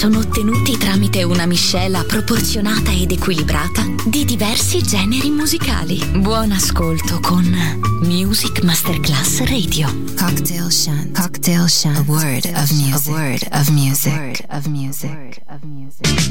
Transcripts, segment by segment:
Sono ottenuti tramite una miscela proporzionata ed equilibrata di diversi generi musicali. Buon ascolto con Music Masterclass Radio. Cocktail Shant. Cocktail Shant. A word of music. A word of music. A word of music. Of music.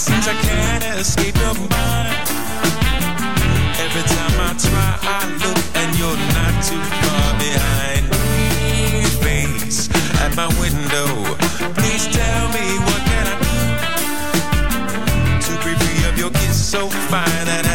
seems I can't escape your mind. Every time I try, I look and you're not too far behind. Face at my window, please tell me what can I do to be free of your kiss so fine that. I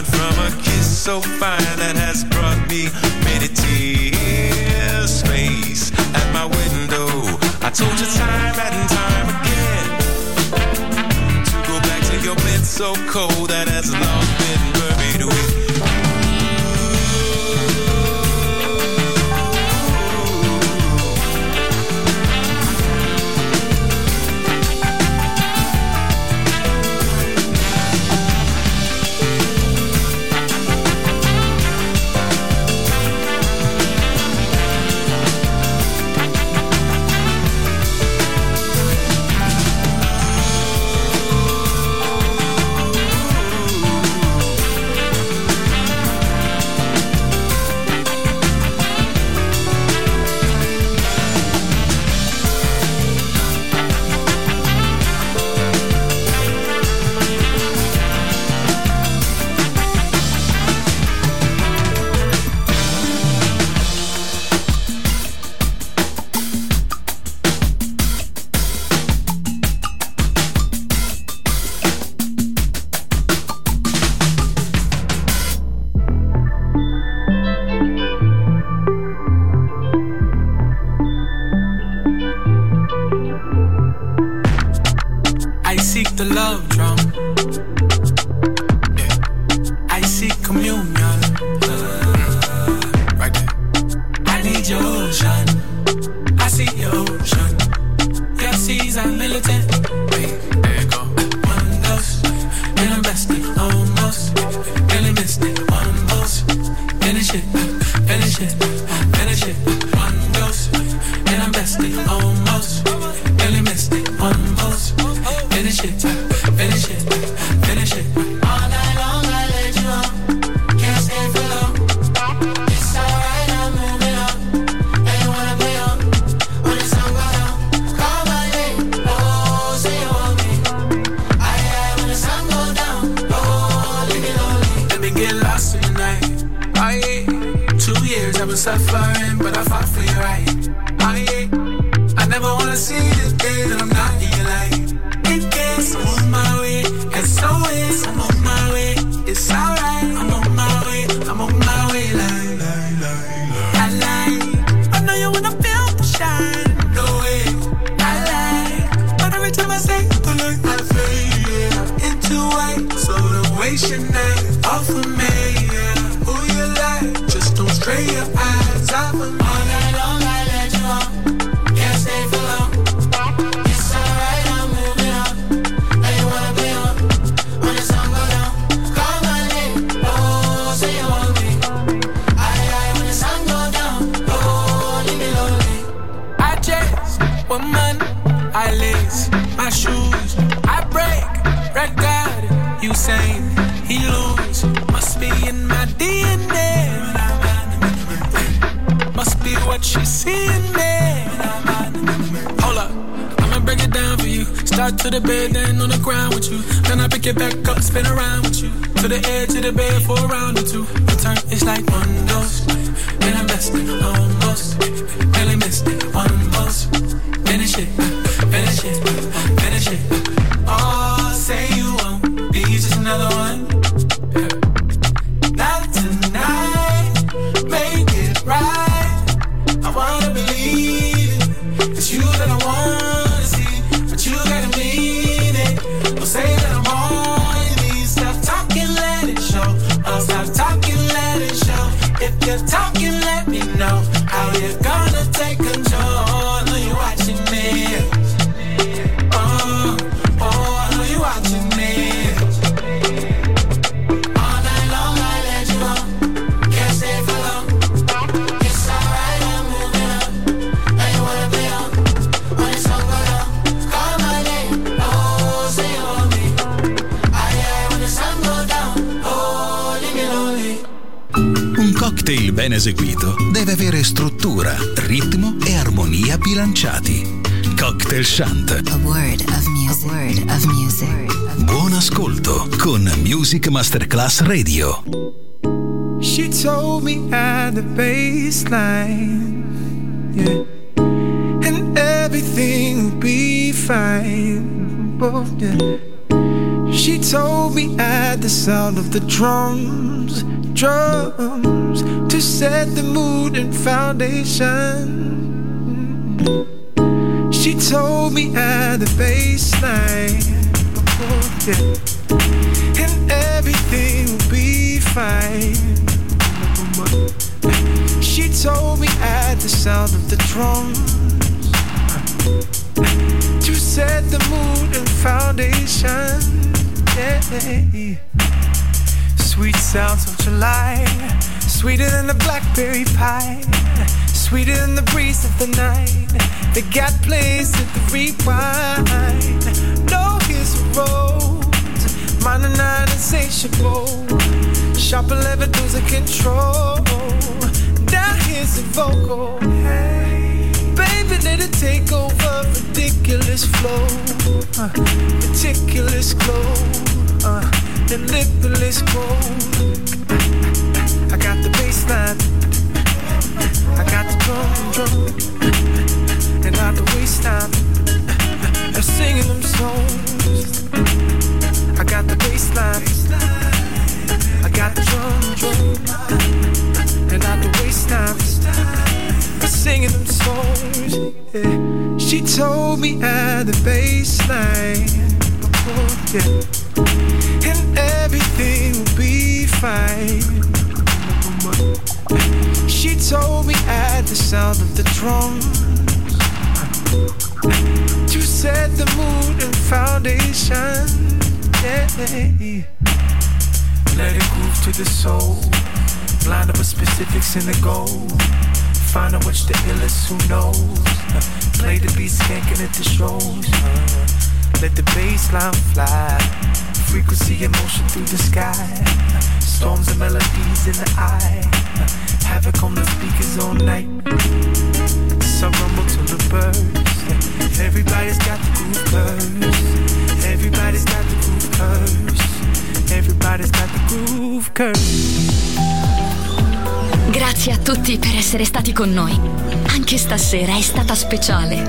morning from a kiss so fine that has brought me many tears. Space at my window. I told you time and time again to go back to your bed so cold that has. long she see in me. Hold up, I'ma break it down for you. Start to the bed, then on the ground with you. Then I pick it back up, spin around with you. To the edge of the bed for a round or two. Return, it's like one dose. Then I missed it, almost. Really missed it, one dose. Finish it, bilanciati. Cocktail Chant. A word of music. A word of music. Buon ascolto con Music Masterclass Radio. She told me at the baseline, yeah, and everything will be fine. Oh, yeah. She told me at the sound of the drums, drums, to set the mood and foundation. She told me at the baseline, yeah, and everything will be fine. She told me at the sound of the drums to set the mood and foundation. Yeah. Sweet sounds of July, sweeter than the blackberry pie, sweeter than the breeze of the night. They got place at the rewind. No, a rose, mine and nine insatiable. Sharp 11 losing control. Now here's a vocal. Hey, baby, let it take over. Ridiculous flow, uh, ridiculous glow, uh, the limitless gold. And everything will be fine. She told me at the sound of the drums to set the mood and foundation. Yeah. Let it groove to the soul. Blind up with specifics in the goal. Find out which the illest who knows. Play the beat skanking at the shows. Let the bass line fly. Frequency and motion through the sky. Storms and melodies in the eye. Havoc on the speakers all night. Some rumble to the birds. Everybody's got the groove curse. Everybody's got the groove curse. Everybody's got the groove curse. Grazie a tutti per essere stati con noi. Anche stasera è stata speciale.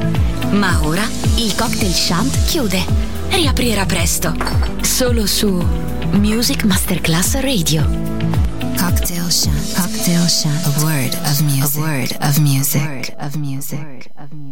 Ma ora il cocktail shant chiude. Riaprirà presto. Solo su Music Masterclass Radio. Cocktail Shant. Cocktail Shant. A word of music. A word of music. A word of music.